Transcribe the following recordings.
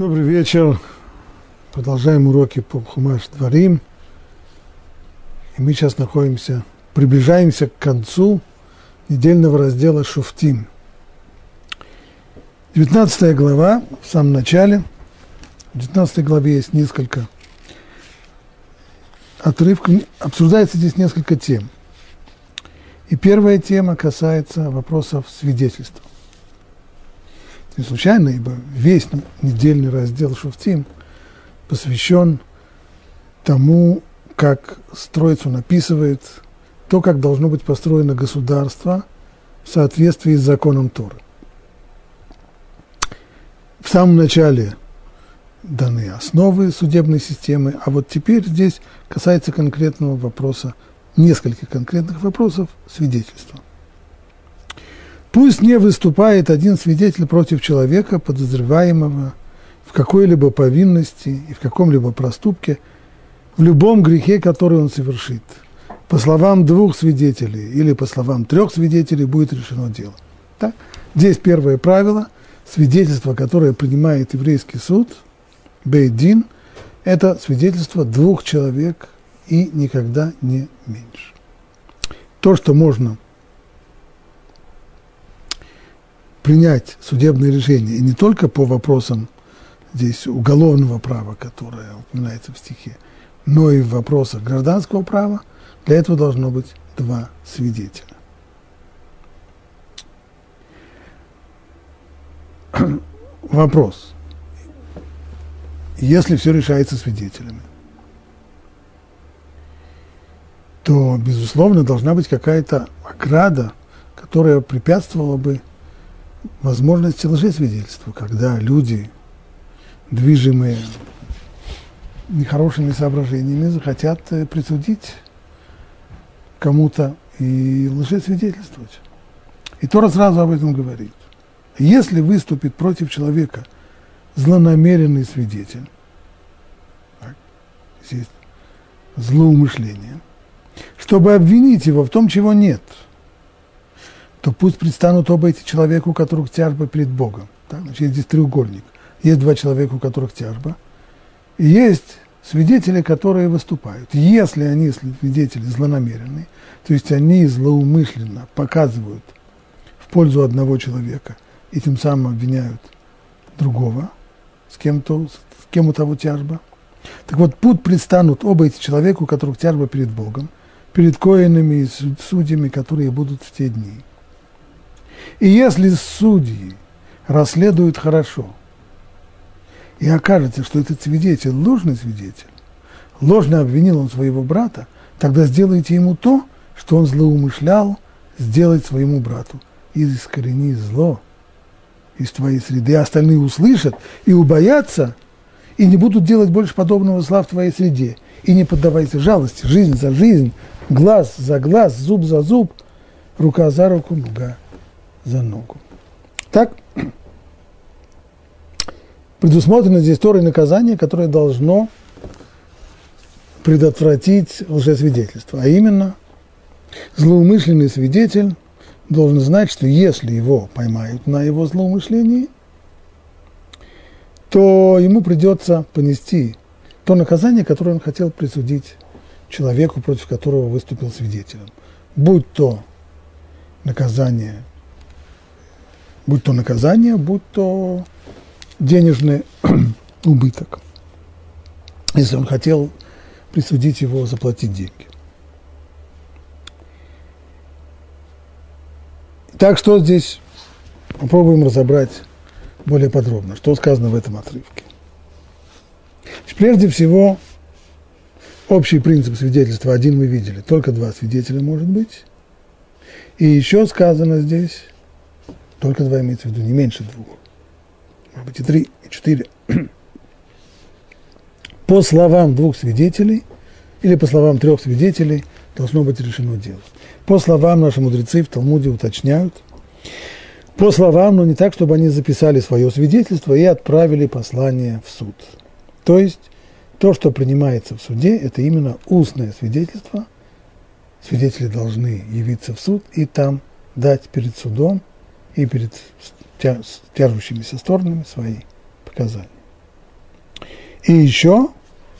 Добрый вечер. Продолжаем уроки по Хумаш Дворим. И мы сейчас находимся, приближаемся к концу недельного раздела Шуфтим. 19 глава, в самом начале. В 19 главе есть несколько отрывков. Обсуждается здесь несколько тем. И первая тема касается вопросов свидетельства не случайно, ибо весь недельный раздел Шуфтим посвящен тому, как строится, он описывает то, как должно быть построено государство в соответствии с законом Торы. В самом начале даны основы судебной системы, а вот теперь здесь касается конкретного вопроса, нескольких конкретных вопросов свидетельства. Пусть не выступает один свидетель против человека, подозреваемого в какой-либо повинности и в каком-либо проступке, в любом грехе, который он совершит. По словам двух свидетелей или по словам трех свидетелей будет решено дело. Так? Здесь первое правило. Свидетельство, которое принимает еврейский суд, Бейдин, это свидетельство двух человек и никогда не меньше. То, что можно принять судебное решение, и не только по вопросам здесь уголовного права, которое упоминается в стихе, но и в вопросах гражданского права, для этого должно быть два свидетеля. Вопрос. Если все решается свидетелями, то, безусловно, должна быть какая-то ограда, которая препятствовала бы возможности лжесвидетельства, когда люди, движимые нехорошими соображениями, захотят э, присудить кому-то и лжесвидетельствовать. И Тора сразу об этом говорит. Если выступит против человека злонамеренный свидетель, так, здесь злоумышление, чтобы обвинить его в том, чего нет – то пусть предстанут оба эти человека, у которых тяжба перед Богом. Так? Значит, есть здесь треугольник. Есть два человека, у которых тяжба. И есть свидетели, которые выступают. Если они свидетели злонамеренные, то есть они злоумышленно показывают в пользу одного человека и тем самым обвиняют другого, с кем-то, с кем у того тяжба. Так вот, путь предстанут оба эти человека, у которых тяжба перед Богом, перед коинами и судьями, которые будут в те дни. И если судьи расследуют хорошо, и окажется, что этот свидетель ложный свидетель, ложно обвинил он своего брата, тогда сделайте ему то, что он злоумышлял сделать своему брату. И искорени зло из твоей среды. И остальные услышат и убоятся, и не будут делать больше подобного зла в твоей среде. И не поддавайся жалости, жизнь за жизнь, глаз за глаз, зуб за зуб, рука за руку, нога за ногу. Так, предусмотрено здесь Торой наказание, которое должно предотвратить лжесвидетельство. А именно, злоумышленный свидетель должен знать, что если его поймают на его злоумышлении, то ему придется понести то наказание, которое он хотел присудить человеку, против которого выступил свидетелем. Будь то наказание будь то наказание, будь то денежный убыток, если он хотел присудить его заплатить деньги. Так что здесь попробуем разобрать более подробно, что сказано в этом отрывке. Прежде всего, общий принцип свидетельства один мы видели, только два свидетеля может быть. И еще сказано здесь, только два имеется в виду, не меньше двух. Может быть и три, и четыре. По словам двух свидетелей или по словам трех свидетелей должно быть решено дело. По словам наши мудрецы в Талмуде уточняют, по словам, но не так, чтобы они записали свое свидетельство и отправили послание в суд. То есть то, что принимается в суде, это именно устное свидетельство. Свидетели должны явиться в суд и там дать перед судом и перед тяжущимися сторонами свои показания. И еще,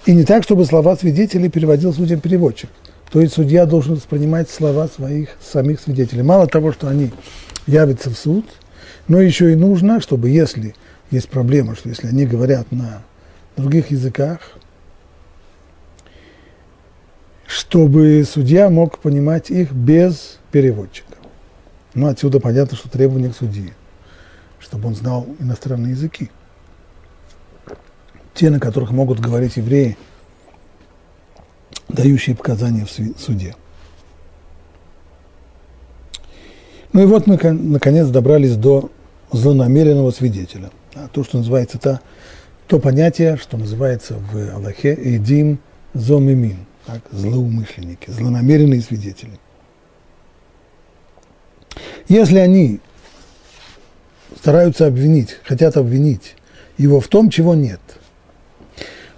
и не так, чтобы слова свидетелей переводил судьям переводчик. То есть судья должен воспринимать слова своих самих свидетелей. Мало того, что они явятся в суд, но еще и нужно, чтобы если есть проблема, что если они говорят на других языках, чтобы судья мог понимать их без переводчика. Ну, отсюда понятно, что требование к судье, чтобы он знал иностранные языки. Те, на которых могут говорить евреи, дающие показания в суде. Ну и вот мы, наконец, добрались до злонамеренного свидетеля. То, что называется, это то понятие, что называется в Аллахе «Эдим зомимин», так, злоумышленники, злонамеренные свидетели. Если они стараются обвинить, хотят обвинить его в том, чего нет.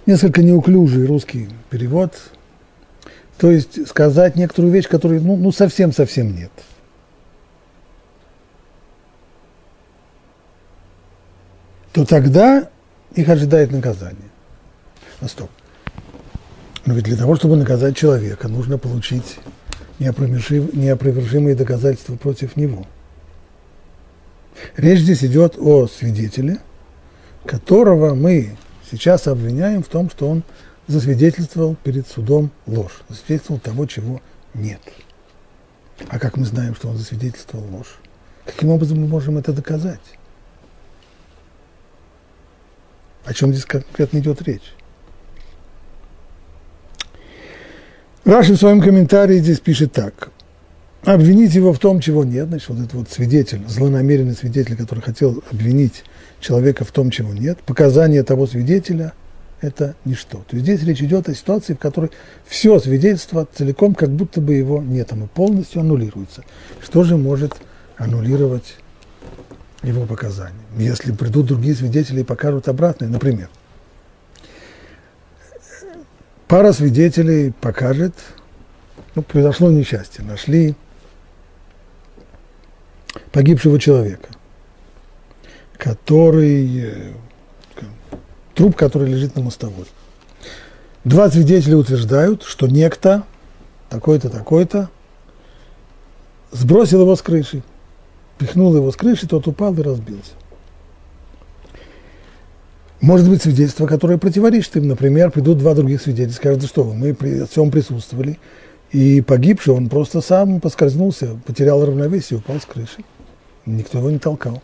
Несколько неуклюжий русский перевод – то есть сказать некоторую вещь, которой ну, ну совсем-совсем нет. То тогда их ожидает наказание. А стоп. Но ведь для того, чтобы наказать человека, нужно получить неопровержимые доказательства против него. Речь здесь идет о свидетеле, которого мы сейчас обвиняем в том, что он засвидетельствовал перед судом ложь, засвидетельствовал того, чего нет. А как мы знаем, что он засвидетельствовал ложь? Каким образом мы можем это доказать? О чем здесь конкретно идет речь? Раши в своем комментарии здесь пишет так. Обвинить его в том, чего нет, значит, вот этот вот свидетель, злонамеренный свидетель, который хотел обвинить человека в том, чего нет, показания того свидетеля – это ничто. То есть здесь речь идет о ситуации, в которой все свидетельство целиком как будто бы его нет, оно полностью аннулируется. Что же может аннулировать его показания? Если придут другие свидетели и покажут обратное, например, пара свидетелей покажет, ну, произошло несчастье, нашли погибшего человека, который э, труп, который лежит на мостовой. Два свидетеля утверждают, что некто, такой-то, такой-то, сбросил его с крыши, пихнул его с крыши, тот упал и разбился. Может быть свидетельство, которое противоречит им. Например, придут два других свидетеля, скажут, что мы при всем присутствовали, и погибший, он просто сам поскользнулся, потерял равновесие, упал с крыши. Никто его не толкал.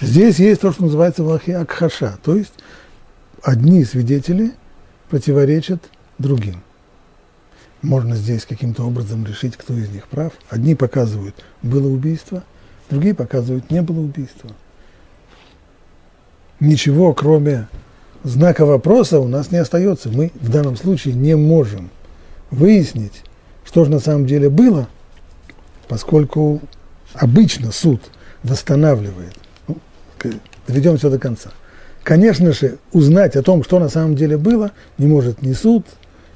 Здесь есть то, что называется в Акхаша, то есть одни свидетели противоречат другим. Можно здесь каким-то образом решить, кто из них прав. Одни показывают, было убийство, другие показывают, не было убийства. Ничего, кроме знака вопроса, у нас не остается. Мы в данном случае не можем выяснить, что же на самом деле было, поскольку обычно суд восстанавливает доведем все до конца. Конечно же, узнать о том, что на самом деле было, не может ни суд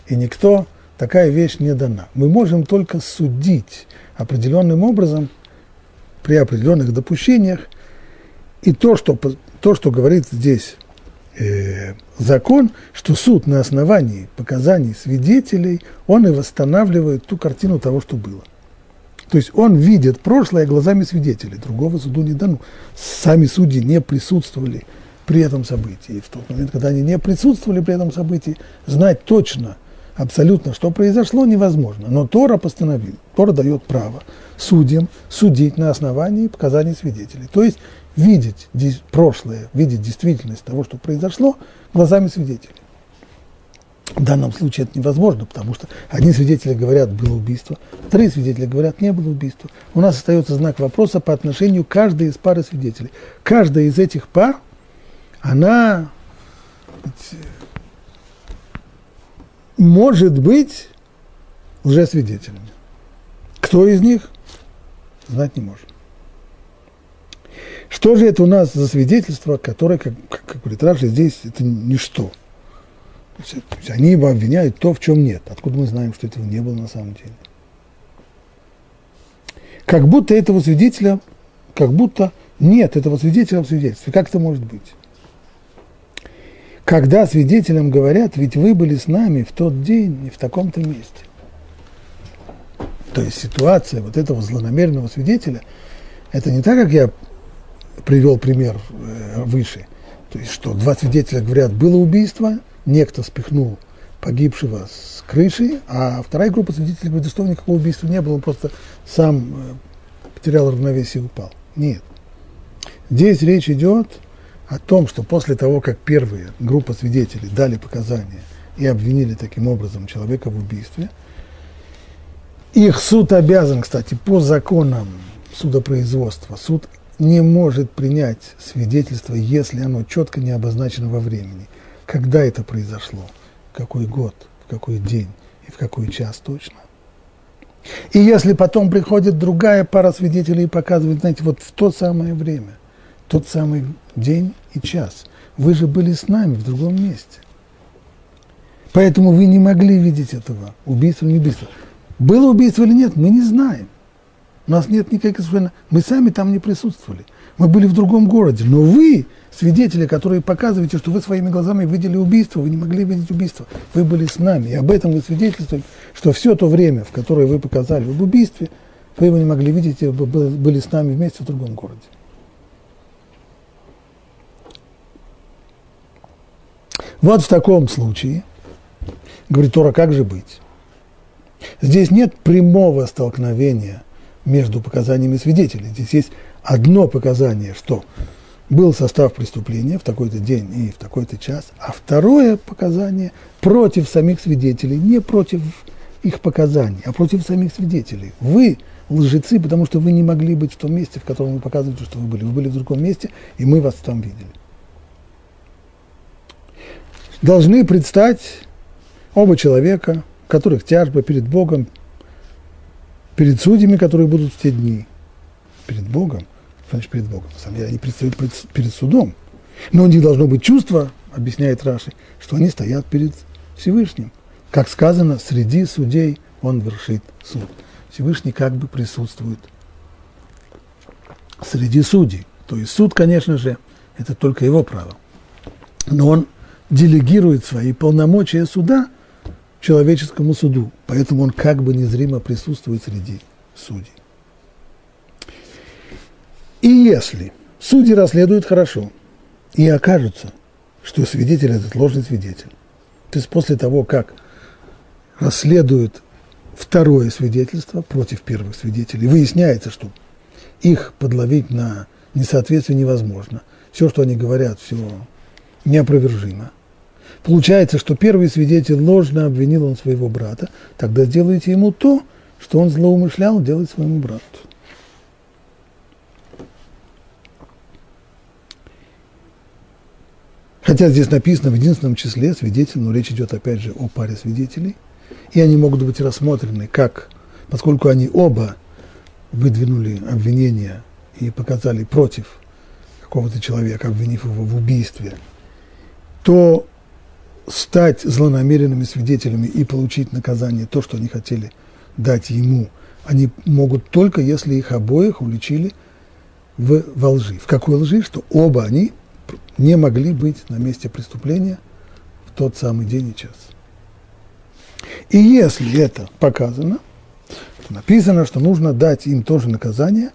и никто. Такая вещь не дана. Мы можем только судить определенным образом при определенных допущениях. И то, что, то, что говорит здесь э, закон, что суд на основании показаний свидетелей, он и восстанавливает ту картину того, что было. То есть он видит прошлое глазами свидетелей, другого суду не дано. Сами судьи не присутствовали при этом событии. И в тот момент, когда они не присутствовали при этом событии, знать точно, абсолютно, что произошло, невозможно. Но Тора постановил, Тора дает право судьям судить на основании показаний свидетелей. То есть видеть прошлое, видеть действительность того, что произошло, глазами свидетелей. В данном случае это невозможно, потому что одни свидетели говорят, было убийство, вторые свидетели говорят, не было убийства. У нас остается знак вопроса по отношению каждой из пары свидетелей. Каждая из этих пар, она может быть лжесвидетелями. Кто из них, знать не можем. Что же это у нас за свидетельство, которое, как, как говорит Раши, здесь это ничто. То есть они его обвиняют то, в чем нет. Откуда мы знаем, что этого не было на самом деле? Как будто этого свидетеля, как будто нет этого свидетеля в свидетельстве. Как это может быть? когда свидетелям говорят, ведь вы были с нами в тот день и в таком-то месте. То есть ситуация вот этого злонамеренного свидетеля, это не так, как я привел пример э, выше, то есть что два свидетеля говорят, было убийство, некто спихнул погибшего с крыши, а вторая группа свидетелей говорит, что никакого убийства не было, он просто сам э, потерял равновесие и упал. Нет. Здесь речь идет о том, что после того, как первая группа свидетелей дали показания и обвинили таким образом человека в убийстве, их суд обязан, кстати, по законам судопроизводства, суд не может принять свидетельство, если оно четко не обозначено во времени. Когда это произошло, в какой год, в какой день и в какой час точно. И если потом приходит другая пара свидетелей и показывает, знаете, вот в то самое время, тот самый день и час, вы же были с нами в другом месте. Поэтому вы не могли видеть этого, убийства не убийства. Было убийство или нет, мы не знаем. У нас нет никаких совершенно... Мы сами там не присутствовали. Мы были в другом городе. Но вы, свидетели, которые показываете, что вы своими глазами видели убийство, вы не могли видеть убийство. Вы были с нами. И об этом вы свидетельствуете, что все то время, в которое вы показали в убийстве, вы его не могли видеть, и были с нами вместе в другом городе. Вот в таком случае, говорит Тора, как же быть? Здесь нет прямого столкновения между показаниями свидетелей. Здесь есть одно показание, что был состав преступления в такой-то день и в такой-то час, а второе показание против самих свидетелей, не против их показаний, а против самих свидетелей. Вы лжецы, потому что вы не могли быть в том месте, в котором вы показываете, что вы были. Вы были в другом месте, и мы вас там видели. Должны предстать оба человека, которых тяжба перед Богом, перед судьями, которые будут в те дни. Перед Богом. Значит, перед Богом. На самом деле они предстают перед судом. Но у них должно быть чувство, объясняет Раши, что они стоят перед Всевышним. Как сказано, среди судей он вершит суд. Всевышний как бы присутствует среди судей. То есть суд, конечно же, это только его право. Но он делегирует свои полномочия суда человеческому суду, поэтому он как бы незримо присутствует среди судей. И если судьи расследуют хорошо, и окажется, что свидетель этот ложный свидетель, то есть после того, как расследуют второе свидетельство против первых свидетелей, выясняется, что их подловить на несоответствие невозможно. Все, что они говорят, все неопровержимо. Получается, что первый свидетель ложно обвинил он своего брата, тогда сделайте ему то, что он злоумышлял делать своему брату. Хотя здесь написано в единственном числе свидетель, но речь идет опять же о паре свидетелей, и они могут быть рассмотрены как, поскольку они оба выдвинули обвинения и показали против какого-то человека, обвинив его в убийстве, то стать злонамеренными свидетелями и получить наказание, то, что они хотели дать ему, они могут только, если их обоих уличили в, во лжи. В какой лжи? Что оба они не могли быть на месте преступления в тот самый день и час. И если это показано, то написано, что нужно дать им тоже наказание,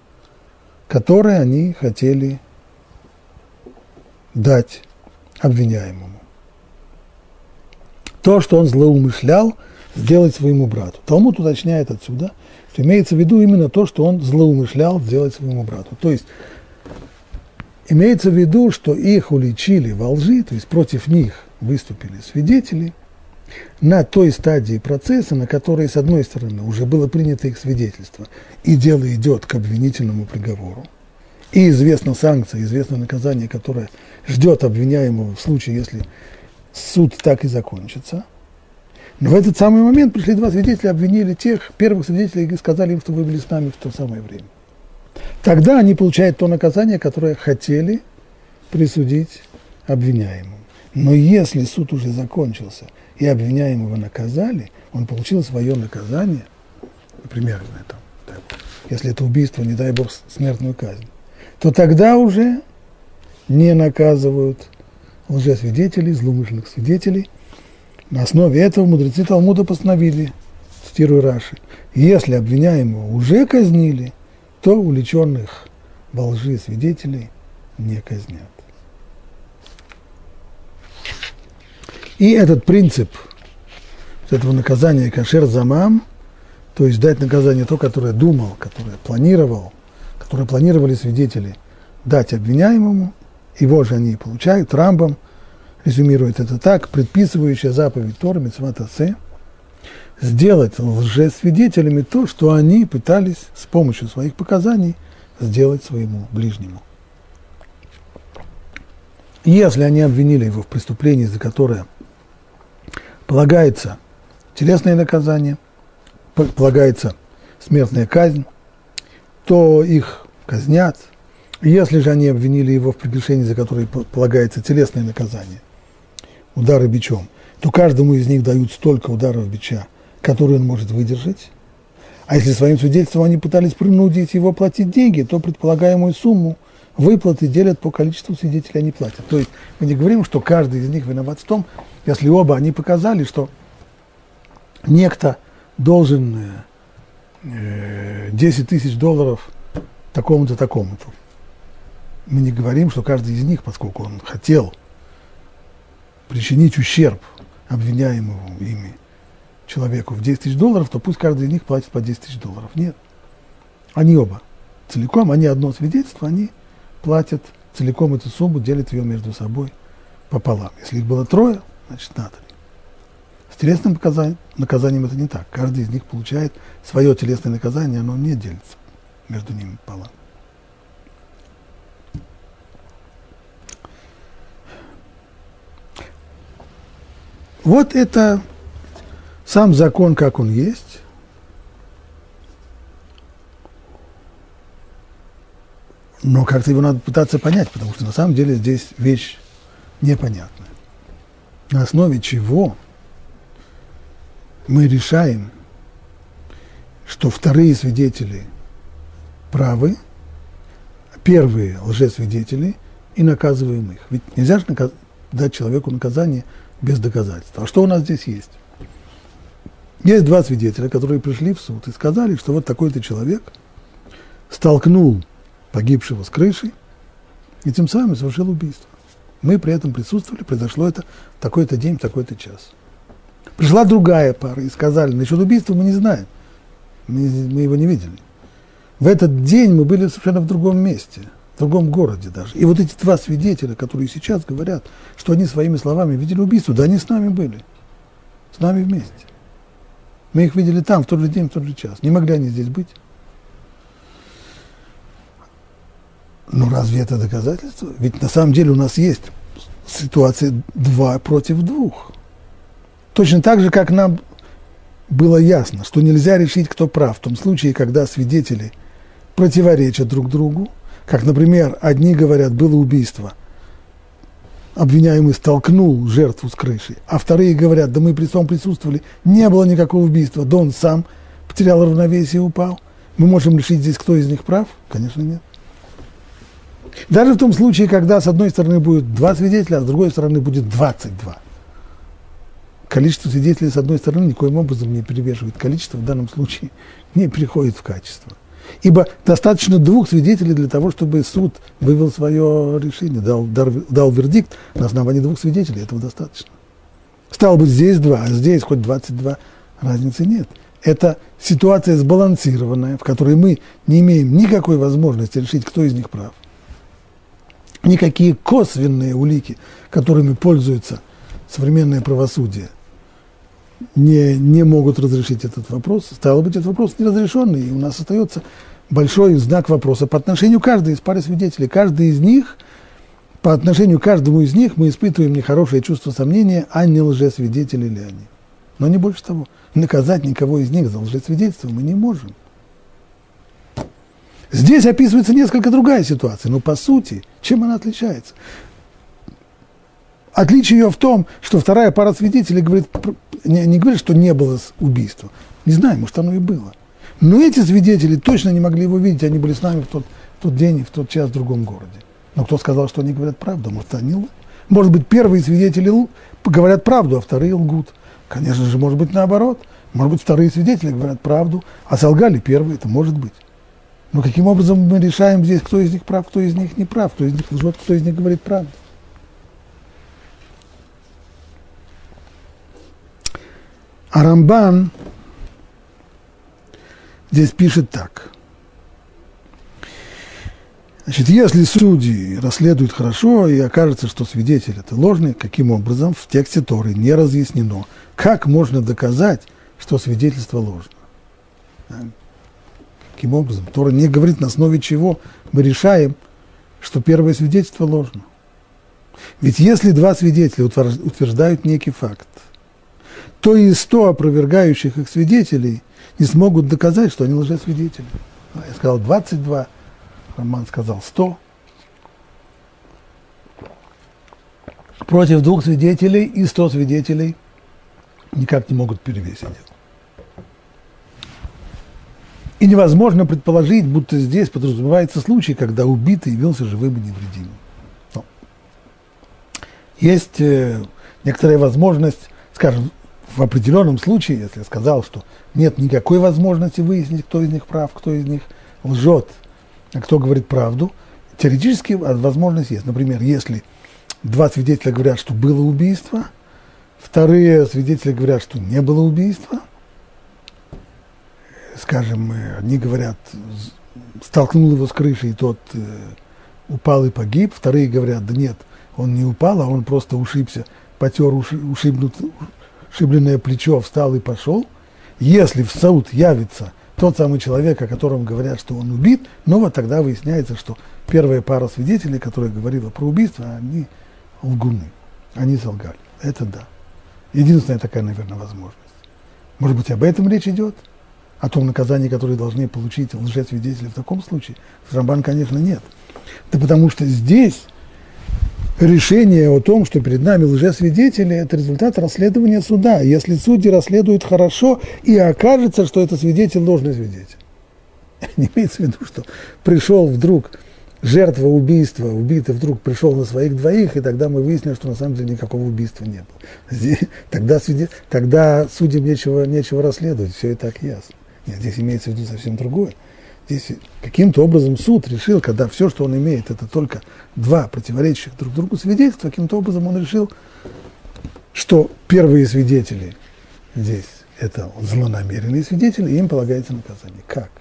которое они хотели дать обвиняемому то, что он злоумышлял сделать своему брату. Талмуд уточняет отсюда, что имеется в виду именно то, что он злоумышлял сделать своему брату. То есть имеется в виду, что их уличили во лжи, то есть против них выступили свидетели, на той стадии процесса, на которой, с одной стороны, уже было принято их свидетельство, и дело идет к обвинительному приговору, и известна санкция, известно наказание, которое ждет обвиняемого в случае, если суд так и закончится. Но в этот самый момент пришли два свидетеля, обвинили тех первых свидетелей и сказали им, что вы были с нами в то самое время. Тогда они получают то наказание, которое хотели присудить обвиняемому. Но если суд уже закончился и обвиняемого наказали, он получил свое наказание, например, там, да, если это убийство, не дай бог, смертную казнь, то тогда уже не наказывают лжесвидетелей, злоумышленных свидетелей. На основе этого мудрецы Талмуда постановили, цитирую Раши, если обвиняемого уже казнили, то увлеченных во лжи свидетелей не казнят. И этот принцип этого наказания кашер замам, то есть дать наказание то, которое думал, которое планировал, которое планировали свидетели дать обвиняемому, его же они получают, Рамбам резюмирует это так, предписывающая заповедь Тора, Митсватасе, сделать лжесвидетелями то, что они пытались с помощью своих показаний сделать своему ближнему. Если они обвинили его в преступлении, за которое полагается телесное наказание, полагается смертная казнь, то их казнят. Если же они обвинили его в прегрешении, за которое полагается телесное наказание, удары бичом, то каждому из них дают столько ударов бича, которые он может выдержать. А если своим свидетельством они пытались принудить его платить деньги, то предполагаемую сумму выплаты делят по количеству свидетелей, они платят. То есть мы не говорим, что каждый из них виноват в том, если оба они показали, что некто должен 10 э, тысяч долларов такому-то, такому-то. Мы не говорим, что каждый из них, поскольку он хотел причинить ущерб обвиняемому ими человеку в 10 тысяч долларов, то пусть каждый из них платит по 10 тысяч долларов. Нет. Они оба целиком, они одно свидетельство, они платят целиком эту сумму, делят ее между собой пополам. Если их было трое, значит надо. С телесным наказанием это не так. Каждый из них получает свое телесное наказание, оно не делится между ними пополам. Вот это сам закон, как он есть. Но как-то его надо пытаться понять, потому что на самом деле здесь вещь непонятная. На основе чего мы решаем, что вторые свидетели правы, первые лжесвидетели, и наказываем их. Ведь нельзя же наказ- дать человеку наказание без доказательств. А что у нас здесь есть? Есть два свидетеля, которые пришли в суд и сказали, что вот такой-то человек столкнул погибшего с крышей и тем самым совершил убийство. Мы при этом присутствовали, произошло это такой-то день, такой-то час. Пришла другая пара и сказали, насчет убийства мы не знаем, мы, мы его не видели. В этот день мы были совершенно в другом месте, в другом городе даже. И вот эти два свидетеля, которые сейчас говорят, что они своими словами видели убийство, да они с нами были, с нами вместе. Мы их видели там, в тот же день, в тот же час. Не могли они здесь быть. Ну разве это доказательство? Ведь на самом деле у нас есть ситуация два против двух. Точно так же, как нам было ясно, что нельзя решить, кто прав, в том случае, когда свидетели противоречат друг другу, как, например, одни говорят, было убийство, обвиняемый столкнул жертву с крыши, а вторые говорят, да мы при том присутствовали, не было никакого убийства, да он сам потерял равновесие и упал. Мы можем решить здесь, кто из них прав? Конечно, нет. Даже в том случае, когда с одной стороны будет два свидетеля, а с другой стороны будет 22. Количество свидетелей с одной стороны никоим образом не перевешивает количество, в данном случае не приходит в качество. Ибо достаточно двух свидетелей для того, чтобы суд вывел свое решение, дал, дал, дал вердикт на основании двух свидетелей. Этого достаточно. Стало быть, здесь два, а здесь хоть 22, разницы нет. Это ситуация сбалансированная, в которой мы не имеем никакой возможности решить, кто из них прав никакие косвенные улики, которыми пользуется современное правосудие, не, не могут разрешить этот вопрос. Стало быть, этот вопрос неразрешенный, и у нас остается большой знак вопроса по отношению к каждой из пары свидетелей. Каждый из них, по отношению к каждому из них мы испытываем нехорошее чувство сомнения, а не лжесвидетели ли они. Но не больше того. Наказать никого из них за лжесвидетельство мы не можем. Здесь описывается несколько другая ситуация, но по сути, чем она отличается? Отличие ее в том, что вторая пара свидетелей говорит, не, не говорит, что не было убийства. Не знаю, может, оно и было. Но эти свидетели точно не могли его видеть, они были с нами в тот, в тот день и в тот час в другом городе. Но кто сказал, что они говорят правду? Может, они, Может быть, первые свидетели говорят правду, а вторые лгут. Конечно же, может быть наоборот. Может быть, вторые свидетели говорят правду, а солгали первые, это может быть. Но каким образом мы решаем здесь, кто из них прав, кто из них не прав, кто из них лжет, кто из них говорит правду? А Рамбан здесь пишет так. Значит, если судьи расследуют хорошо и окажется, что свидетель это ложный, каким образом в тексте Торы не разъяснено, как можно доказать, что свидетельство ложно? Каким образом? Тора не говорит, на основе чего мы решаем, что первое свидетельство ложно. Ведь если два свидетеля утверждают некий факт, то и сто опровергающих их свидетелей не смогут доказать, что они лжесвидетели. Я сказал 22, Роман сказал 100. Против двух свидетелей и 100 свидетелей никак не могут перевесить. И невозможно предположить, будто здесь подразумевается случай, когда убитый явился живым и невредимым. Но есть э, некоторая возможность, скажем, в определенном случае, если я сказал, что нет никакой возможности выяснить, кто из них прав, кто из них лжет, а кто говорит правду, теоретически возможность есть. Например, если два свидетеля говорят, что было убийство, вторые свидетели говорят, что не было убийства, скажем, одни говорят, столкнул его с крыши, и тот э, упал и погиб, вторые говорят, да нет, он не упал, а он просто ушибся, потер ушибнут, шибленное плечо, встал и пошел. Если в суд явится тот самый человек, о котором говорят, что он убит, ну вот тогда выясняется, что первая пара свидетелей, которая говорила про убийство, они лгуны, они солгали. Это да. Единственная такая, наверное, возможность. Может быть, об этом речь идет? О том наказании, которое должны получить лжесвидетели в таком случае? В Рамбан, конечно, нет. Да потому что здесь решение о том, что перед нами лжесвидетели, это результат расследования суда. Если судьи расследуют хорошо, и окажется, что это свидетель ложный свидетель. Не имеется в виду, что пришел вдруг жертва убийства, убитый вдруг пришел на своих двоих, и тогда мы выяснили, что на самом деле никакого убийства не было. Здесь, тогда, свидет, тогда судьям нечего, нечего расследовать, все и так ясно. Нет, здесь имеется в виду совсем другое. Здесь каким-то образом суд решил, когда все, что он имеет, это только два противоречащих друг другу свидетельства, каким-то образом он решил, что первые свидетели здесь это злонамеренные свидетели, и им полагается наказание. Как?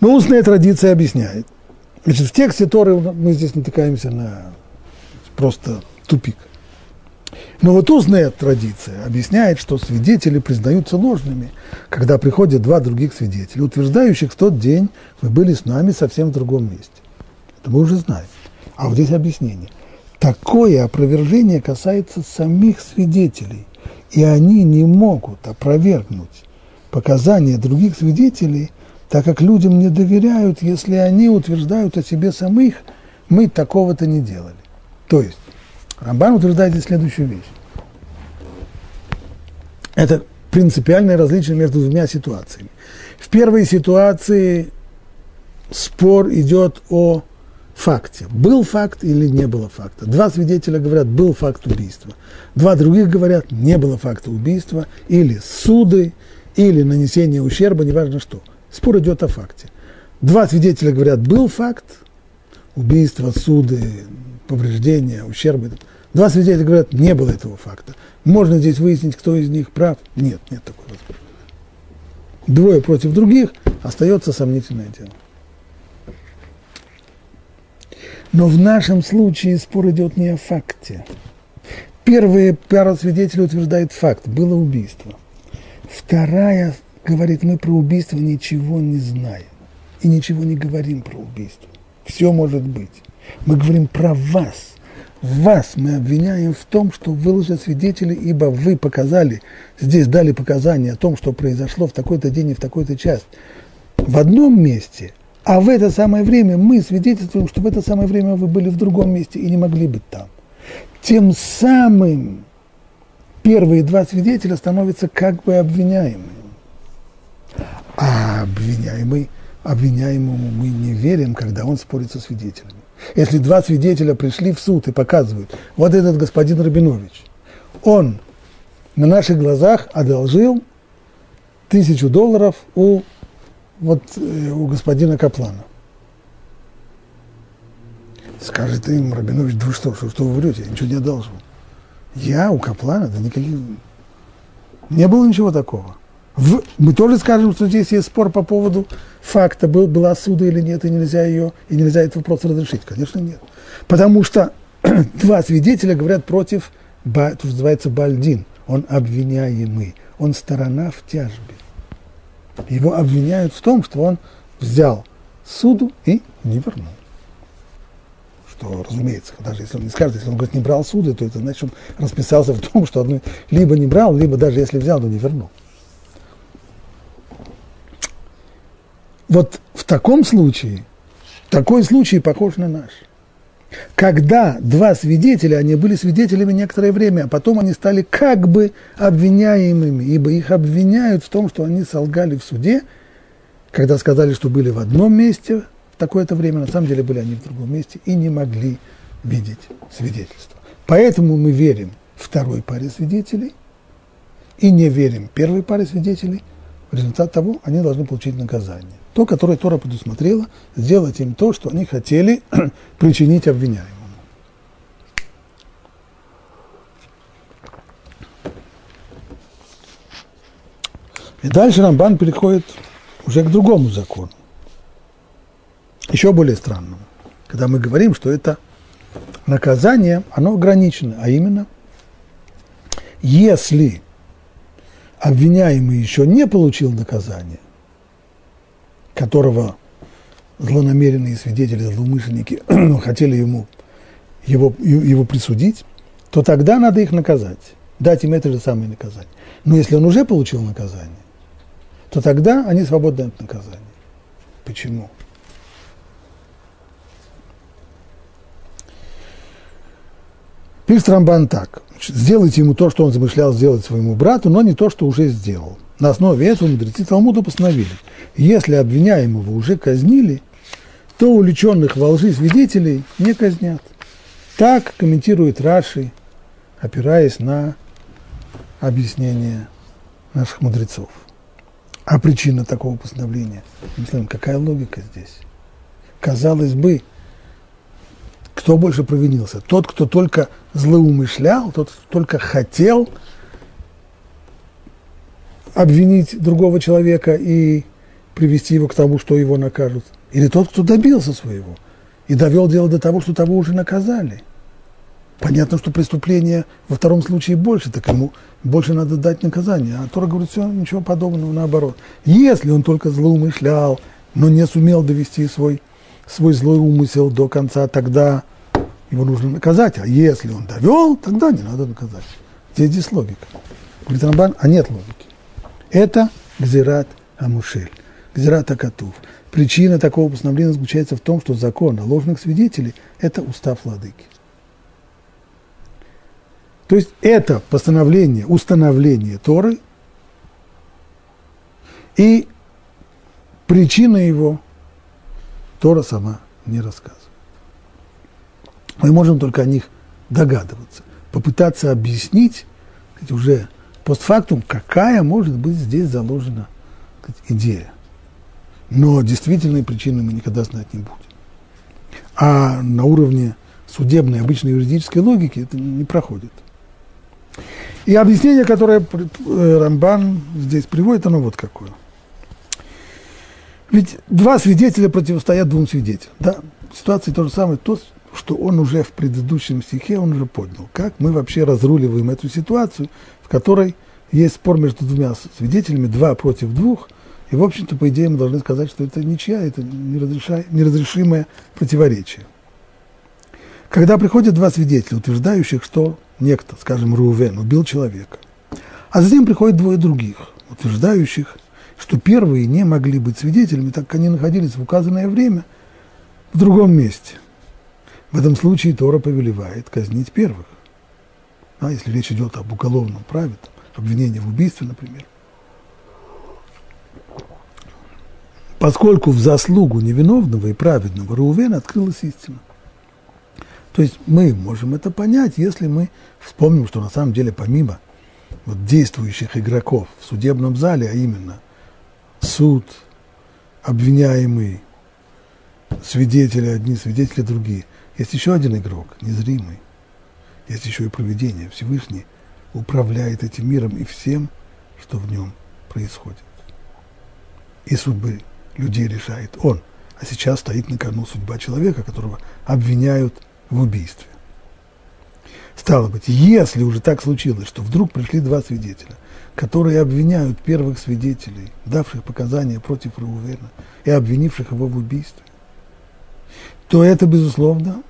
Но устная традиция объясняет. Значит, в тексте Торы мы здесь натыкаемся на просто тупик. Но вот устная традиция объясняет, что свидетели признаются ложными, когда приходят два других свидетеля, утверждающих в тот день вы были с нами совсем в другом месте. Это мы уже знаем. А вот здесь объяснение. Такое опровержение касается самих свидетелей, и они не могут опровергнуть показания других свидетелей, так как людям не доверяют, если они утверждают о себе самих, мы такого-то не делали. То есть Рамбан утверждает здесь следующую вещь. Это принципиальное различие между двумя ситуациями. В первой ситуации спор идет о факте. Был факт или не было факта. Два свидетеля говорят, был факт убийства. Два других говорят, не было факта убийства, или суды, или нанесение ущерба, неважно что. Спор идет о факте. Два свидетеля говорят, был факт, убийства, суды, повреждения, ущербы. Два свидетеля говорят, не было этого факта. Можно здесь выяснить, кто из них прав? Нет, нет такой возможности. Двое против других остается сомнительное дело. Но в нашем случае спор идет не о факте. Первая пара свидетелей утверждает факт, было убийство. Вторая говорит, мы про убийство ничего не знаем и ничего не говорим про убийство. Все может быть. Мы говорим про вас, вас мы обвиняем в том, что вы лжесвидетели, ибо вы показали, здесь дали показания о том, что произошло в такой-то день и в такой-то час в одном месте, а в это самое время мы свидетельствуем, что в это самое время вы были в другом месте и не могли быть там. Тем самым первые два свидетеля становятся как бы обвиняемыми. А обвиняемый, обвиняемому мы не верим, когда он спорит со свидетелями. Если два свидетеля пришли в суд и показывают, вот этот господин Рабинович, он на наших глазах одолжил тысячу долларов у, вот, э, у господина Каплана. Скажет им Рабинович, да вы что, что, что вы врете, я ничего не одолжил. Я у Каплана, да никаких... Не было ничего такого. В, мы тоже скажем, что здесь есть спор по поводу факта, был, была суда или нет, и нельзя ее, и нельзя этот вопрос разрешить. Конечно, нет. Потому что два свидетеля говорят против, то, что называется, Бальдин. Он обвиняемый, он сторона в тяжбе. Его обвиняют в том, что он взял суду и не вернул. Что, разумеется, даже если он не скажет, если он говорит, не брал суды, то это значит, он расписался в том, что он либо не брал, либо даже если взял, то не вернул. Вот в таком случае, такой случай похож на наш. Когда два свидетеля, они были свидетелями некоторое время, а потом они стали как бы обвиняемыми, ибо их обвиняют в том, что они солгали в суде, когда сказали, что были в одном месте в такое-то время, на самом деле были они в другом месте и не могли видеть свидетельство. Поэтому мы верим второй паре свидетелей и не верим первой паре свидетелей. В результат того они должны получить наказание то, которое Тора предусмотрела, сделать им то, что они хотели причинить обвиняемому. И дальше Рамбан переходит уже к другому закону, еще более странному, когда мы говорим, что это наказание, оно ограничено, а именно, если обвиняемый еще не получил наказание, которого злонамеренные свидетели, злоумышленники хотели ему его, его присудить, то тогда надо их наказать, дать им это же самое наказание. Но если он уже получил наказание, то тогда они свободны от наказания. Почему? Пишет Рамбан так. Сделайте ему то, что он замышлял сделать своему брату, но не то, что уже сделал. На основе этого мудрецы Талмуда постановили, если обвиняемого уже казнили, то увлеченных во лжи свидетелей не казнят. Так комментирует Раши, опираясь на объяснение наших мудрецов. А причина такого постановления? Какая логика здесь? Казалось бы, кто больше провинился? Тот, кто только злоумышлял, тот, кто только хотел обвинить другого человека и привести его к тому, что его накажут. Или тот, кто добился своего и довел дело до того, что того уже наказали. Понятно, что преступление во втором случае больше, так ему больше надо дать наказание. А Тора говорит, все, ничего подобного, наоборот. Если он только злоумышлял, но не сумел довести свой, свой злой умысел до конца, тогда его нужно наказать. А если он довел, тогда не надо наказать. Где здесь логика? Говорит Рамбан, а нет логики. Это гзират амушель, гзират акатув. Причина такого постановления заключается в том, что закон о ложных свидетелей – это устав владыки. То есть это постановление, установление Торы, и причина его Тора сама не рассказывает. Мы можем только о них догадываться, попытаться объяснить уже постфактум, какая может быть здесь заложена идея. Но действительной причины мы никогда знать не будем. А на уровне судебной, обычной юридической логики это не проходит. И объяснение, которое э, Рамбан здесь приводит, оно вот какое. Ведь два свидетеля противостоят двум свидетелям. Да? Ситуация то же самое, то, что он уже в предыдущем стихе, он уже поднял. Как мы вообще разруливаем эту ситуацию, которой есть спор между двумя свидетелями, два против двух, и, в общем-то, по идее, мы должны сказать, что это ничья, это неразрешимое противоречие. Когда приходят два свидетеля, утверждающих, что некто, скажем, Рувен, убил человека, а затем приходят двое других, утверждающих, что первые не могли быть свидетелями, так как они находились в указанное время в другом месте. В этом случае Тора повелевает казнить первых а, если речь идет об уголовном праве, там, обвинение в убийстве, например. Поскольку в заслугу невиновного и праведного Рувена открылась истина. То есть мы можем это понять, если мы вспомним, что на самом деле помимо вот действующих игроков в судебном зале, а именно суд, обвиняемый, свидетели одни, свидетели другие, есть еще один игрок, незримый. Есть еще и проведение. Всевышний управляет этим миром и всем, что в нем происходит. И судьбы людей решает он. А сейчас стоит на кону судьба человека, которого обвиняют в убийстве. Стало быть, если уже так случилось, что вдруг пришли два свидетеля, которые обвиняют первых свидетелей, давших показания против Раувена и обвинивших его в убийстве, то это, безусловно,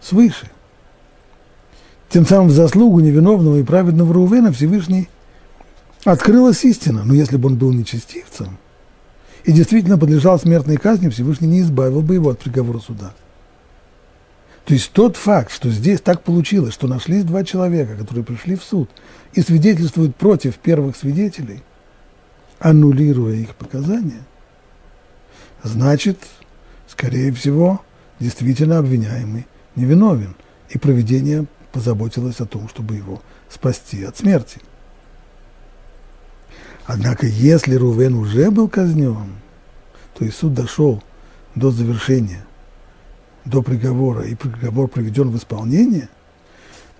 свыше. Тем самым в заслугу невиновного и праведного Раувена Всевышний открылась истина. Но если бы он был нечестивцем и действительно подлежал смертной казни, Всевышний не избавил бы его от приговора суда. То есть тот факт, что здесь так получилось, что нашлись два человека, которые пришли в суд и свидетельствуют против первых свидетелей, аннулируя их показания, значит, скорее всего, действительно обвиняемый невиновен, и проведение позаботилось о том, чтобы его спасти от смерти. Однако, если Рувен уже был казнен, то и суд дошел до завершения – до приговора, и приговор приведен в исполнение,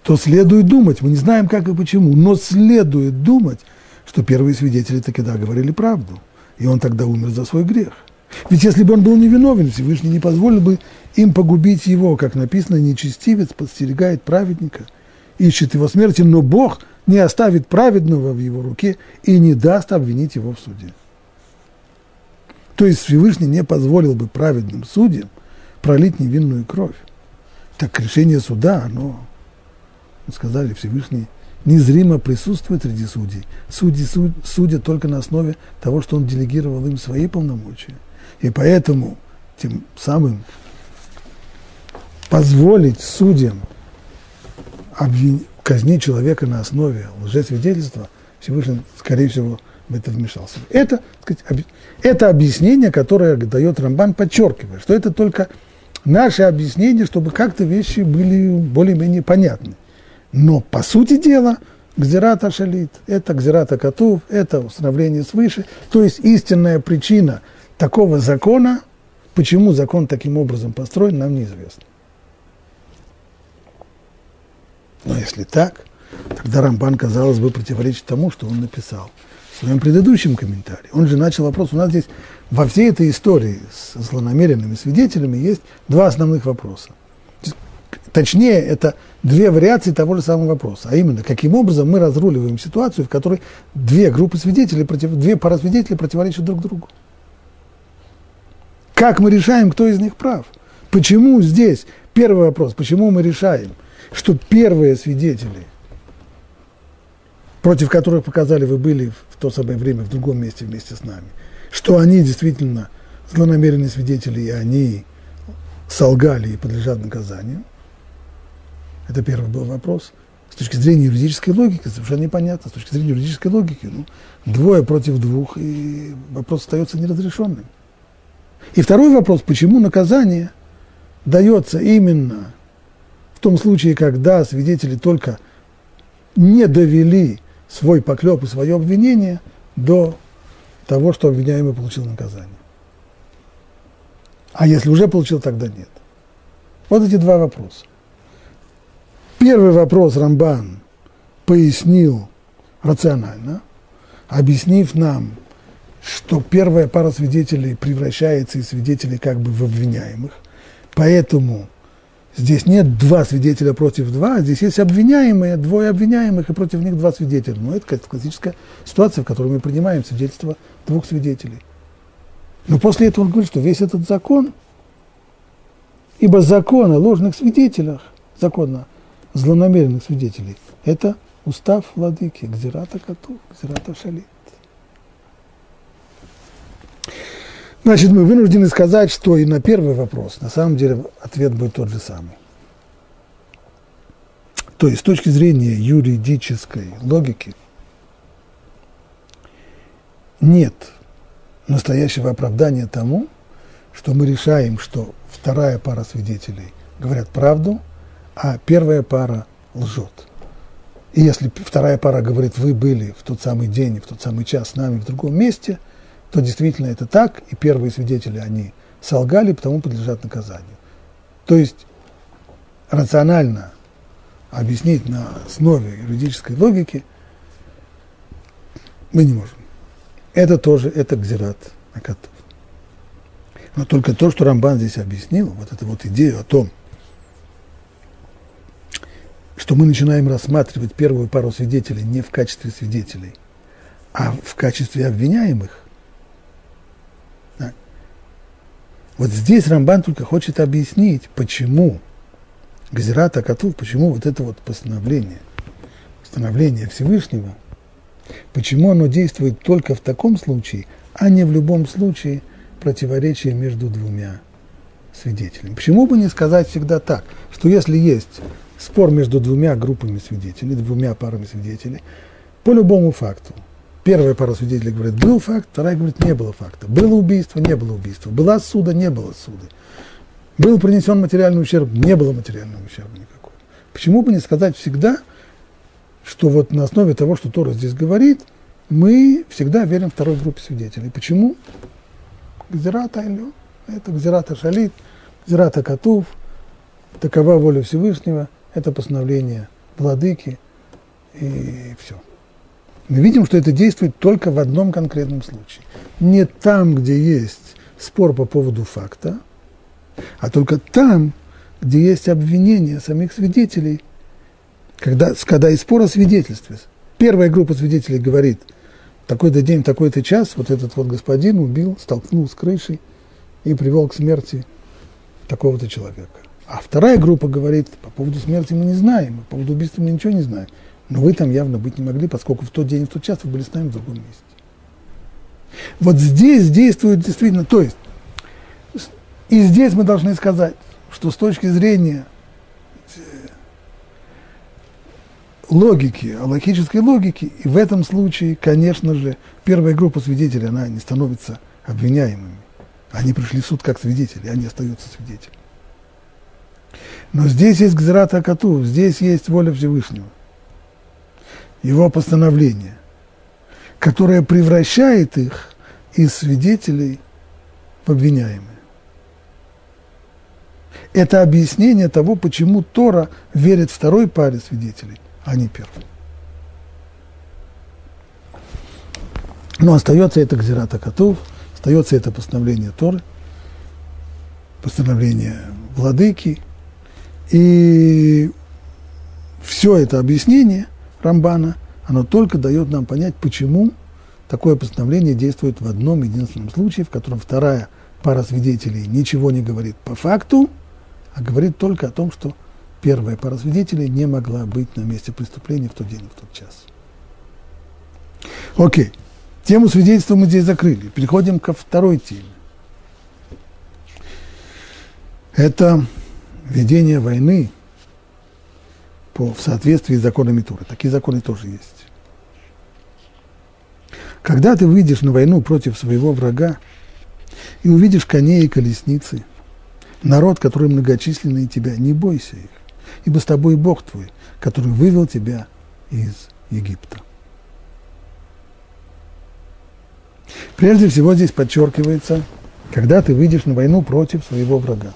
то следует думать, мы не знаем как и почему, но следует думать, что первые свидетели таки да говорили правду, и он тогда умер за свой грех. Ведь если бы он был невиновен, Всевышний не позволил бы им погубить его, как написано, нечестивец подстерегает праведника, ищет его смерти, но Бог не оставит праведного в его руке и не даст обвинить его в суде. То есть Всевышний не позволил бы праведным судьям пролить невинную кровь. Так решение суда, оно, сказали, Всевышний незримо присутствует среди судей. Судьи суд, судят только на основе того, что он делегировал им свои полномочия. И поэтому тем самым позволить судьям обвин... казнить человека на основе лжесвидетельства, Всевышний, скорее всего, в это вмешался. Это, сказать, об... это объяснение, которое дает Рамбан, подчеркивая, что это только наше объяснение, чтобы как-то вещи были более-менее понятны. Но по сути дела, Гзирата шалит, это Гзирата Катув, это установление свыше, то есть истинная причина такого закона, почему закон таким образом построен, нам неизвестно. Но если так, тогда Рамбан, казалось бы, противоречит тому, что он написал в своем предыдущем комментарии. Он же начал вопрос, у нас здесь во всей этой истории с злонамеренными свидетелями есть два основных вопроса. Точнее, это две вариации того же самого вопроса, а именно, каким образом мы разруливаем ситуацию, в которой две группы свидетелей, против, две пары свидетелей противоречат друг другу. Как мы решаем, кто из них прав? Почему здесь, первый вопрос, почему мы решаем, что первые свидетели, против которых показали, вы были в то самое время в другом месте вместе с нами – что они действительно злонамеренные свидетели, и они солгали и подлежат наказанию. Это первый был вопрос. С точки зрения юридической логики совершенно непонятно. С точки зрения юридической логики, ну, двое против двух, и вопрос остается неразрешенным. И второй вопрос, почему наказание дается именно в том случае, когда свидетели только не довели свой поклеп и свое обвинение до того, что обвиняемый получил наказание. А если уже получил, тогда нет. Вот эти два вопроса. Первый вопрос Рамбан пояснил рационально, объяснив нам, что первая пара свидетелей превращается из свидетелей как бы в обвиняемых. Поэтому Здесь нет два свидетеля против два, здесь есть обвиняемые, двое обвиняемых, и против них два свидетеля. Но это классическая ситуация, в которой мы принимаем свидетельство двух свидетелей. Но после этого он говорит, что весь этот закон, ибо закон о ложных свидетелях, закон о злонамеренных свидетелей, это устав владыки, гзирата коту, гзирата шалит. Значит, мы вынуждены сказать, что и на первый вопрос, на самом деле, ответ будет тот же самый. То есть, с точки зрения юридической логики, нет настоящего оправдания тому, что мы решаем, что вторая пара свидетелей говорят правду, а первая пара лжет. И если вторая пара говорит, вы были в тот самый день, в тот самый час с нами в другом месте, то действительно это так, и первые свидетели, они солгали, потому подлежат наказанию. То есть рационально объяснить на основе юридической логики мы не можем. Это тоже, это гзират Акатов. Но только то, что Рамбан здесь объяснил, вот эту вот идею о том, что мы начинаем рассматривать первую пару свидетелей не в качестве свидетелей, а в качестве обвиняемых. Да. Вот здесь Рамбан только хочет объяснить, почему Газирата Акатув, почему вот это вот постановление, постановление Всевышнего, почему оно действует только в таком случае, а не в любом случае противоречия между двумя свидетелями. Почему бы не сказать всегда так, что если есть спор между двумя группами свидетелей, двумя парами свидетелей, по любому факту. Первая пара свидетелей говорит, был факт, вторая говорит, не было факта. Было убийство, не было убийства. Была суда, не было суды. Был принесен материальный ущерб, не было материального ущерба никакого. Почему бы не сказать всегда, что вот на основе того, что Тора здесь говорит, мы всегда верим второй группе свидетелей. Почему? Гзирата Айлю, это Гзирата Шалит, Гзирата Катув, такова воля Всевышнего, это постановление владыки и все. Мы видим, что это действует только в одном конкретном случае. Не там, где есть спор по поводу факта, а только там, где есть обвинение самих свидетелей, когда, когда есть спор о свидетельстве. Первая группа свидетелей говорит, такой-то день, такой-то час, вот этот вот господин убил, столкнул с крышей и привел к смерти такого-то человека. А вторая группа говорит, по поводу смерти мы не знаем, по поводу убийства мы ничего не знаем. Но вы там явно быть не могли, поскольку в тот день, в тот час вы были с нами в другом месте. Вот здесь действует действительно, то есть и здесь мы должны сказать, что с точки зрения э, логики, логической логики, и в этом случае, конечно же, первая группа свидетелей, она не становится обвиняемыми. Они пришли в суд как свидетели, они остаются свидетелями. Но здесь есть Гзрата Акату, здесь есть воля Всевышнего, его постановление, которое превращает их из свидетелей в обвиняемых это объяснение того, почему Тора верит второй паре свидетелей, а не первой. Но остается это Гзирата Котов, остается это постановление Торы, постановление владыки. И все это объяснение Рамбана, оно только дает нам понять, почему такое постановление действует в одном единственном случае, в котором вторая пара свидетелей ничего не говорит по факту, а говорит только о том, что первая пара свидетелей не могла быть на месте преступления в тот день и в тот час. Окей. Тему свидетельства мы здесь закрыли. Переходим ко второй теме. Это ведение войны по, в соответствии с законами Туры. Такие законы тоже есть. Когда ты выйдешь на войну против своего врага и увидишь коней и колесницы – народ, который многочисленный тебя, не бойся их, ибо с тобой Бог твой, который вывел тебя из Египта. Прежде всего здесь подчеркивается, когда ты выйдешь на войну против своего врага.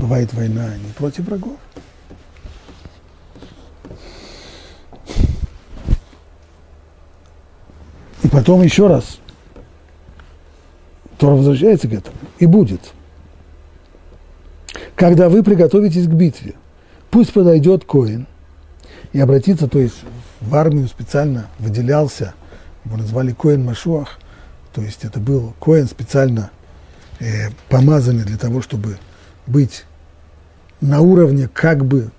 Бывает война не против врагов. И потом еще раз Тора возвращается к этому. И будет. Когда вы приготовитесь к битве, пусть подойдет Коин и обратится, то есть в армию специально выделялся, его назвали Коин Машуах, то есть это был Коин специально э, помазанный для того, чтобы быть на уровне как бы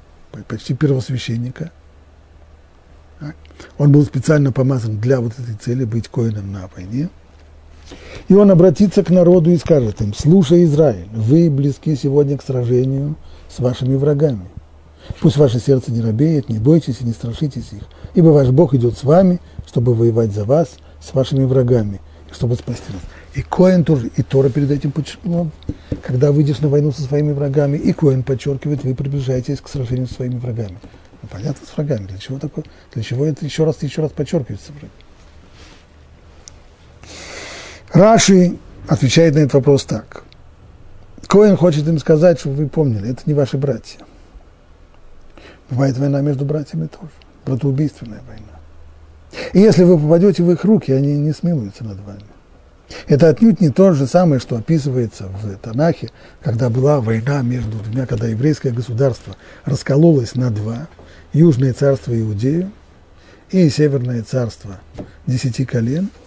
почти первосвященника. Он был специально помазан для вот этой цели, быть коином на войне – и он обратится к народу и скажет им, слушай, Израиль, вы близки сегодня к сражению с вашими врагами. Пусть ваше сердце не робеет, не бойтесь и не страшитесь их, ибо ваш Бог идет с вами, чтобы воевать за вас, с вашими врагами, и чтобы спасти нас. И Коэн тоже, и Тора перед этим подчеркнула, когда выйдешь на войну со своими врагами, и Коэн подчеркивает, вы приближаетесь к сражению со своими врагами. Ну, понятно, с врагами. Для чего такое? Для чего это еще раз, еще раз подчеркивается? Раши отвечает на этот вопрос так. Коэн хочет им сказать, чтобы вы помнили, это не ваши братья. Бывает война между братьями тоже, братоубийственная война. И если вы попадете в их руки, они не смилуются над вами. Это отнюдь не то же самое, что описывается в Танахе, когда была война между двумя, когда еврейское государство раскололось на два, Южное царство Иудею и Северное царство десяти колен –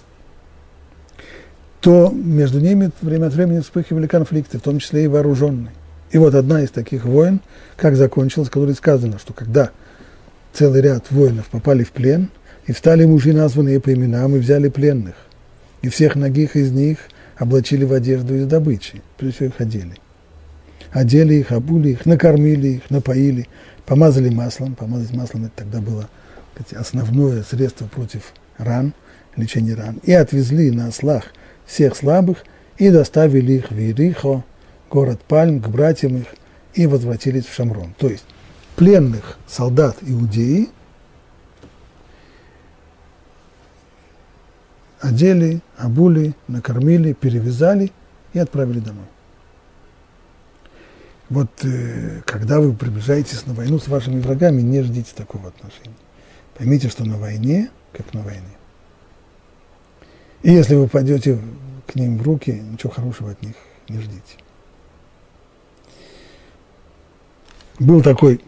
то между ними время от времени вспыхивали конфликты, в том числе и вооруженные. И вот одна из таких войн, как закончилась, которой сказано, что когда целый ряд воинов попали в плен, и встали мужи, названные по именам, и взяли пленных, и всех ногих из них облачили в одежду из добычи, прежде всего их одели. Одели их, обули их, накормили их, напоили, помазали маслом. Помазать маслом это тогда было основное средство против ран, лечения ран. И отвезли на ослах – всех слабых и доставили их в Ирихо, город Пальм, к братьям их, и возвратились в Шамрон. То есть пленных солдат Иудеи одели, обули, накормили, перевязали и отправили домой. Вот э, когда вы приближаетесь на войну с вашими врагами, не ждите такого отношения. Поймите, что на войне, как на войне. И если вы пойдете к ним в руки, ничего хорошего от них не ждите. Был такой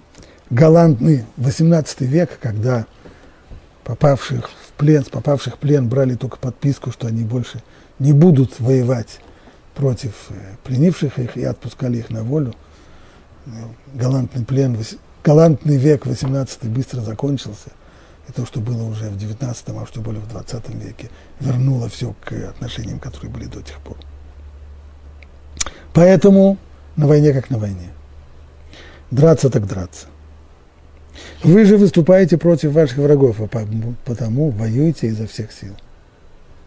галантный 18 век, когда попавших в плен, с попавших в плен брали только подписку, что они больше не будут воевать против э, пленивших их и отпускали их на волю. Галантный плен, галантный век 18 быстро закончился – и то, что было уже в 19, а что более в 20 веке, вернуло все к отношениям, которые были до тех пор. Поэтому на войне как на войне. Драться так драться. Вы же выступаете против ваших врагов, а потому воюете изо всех сил.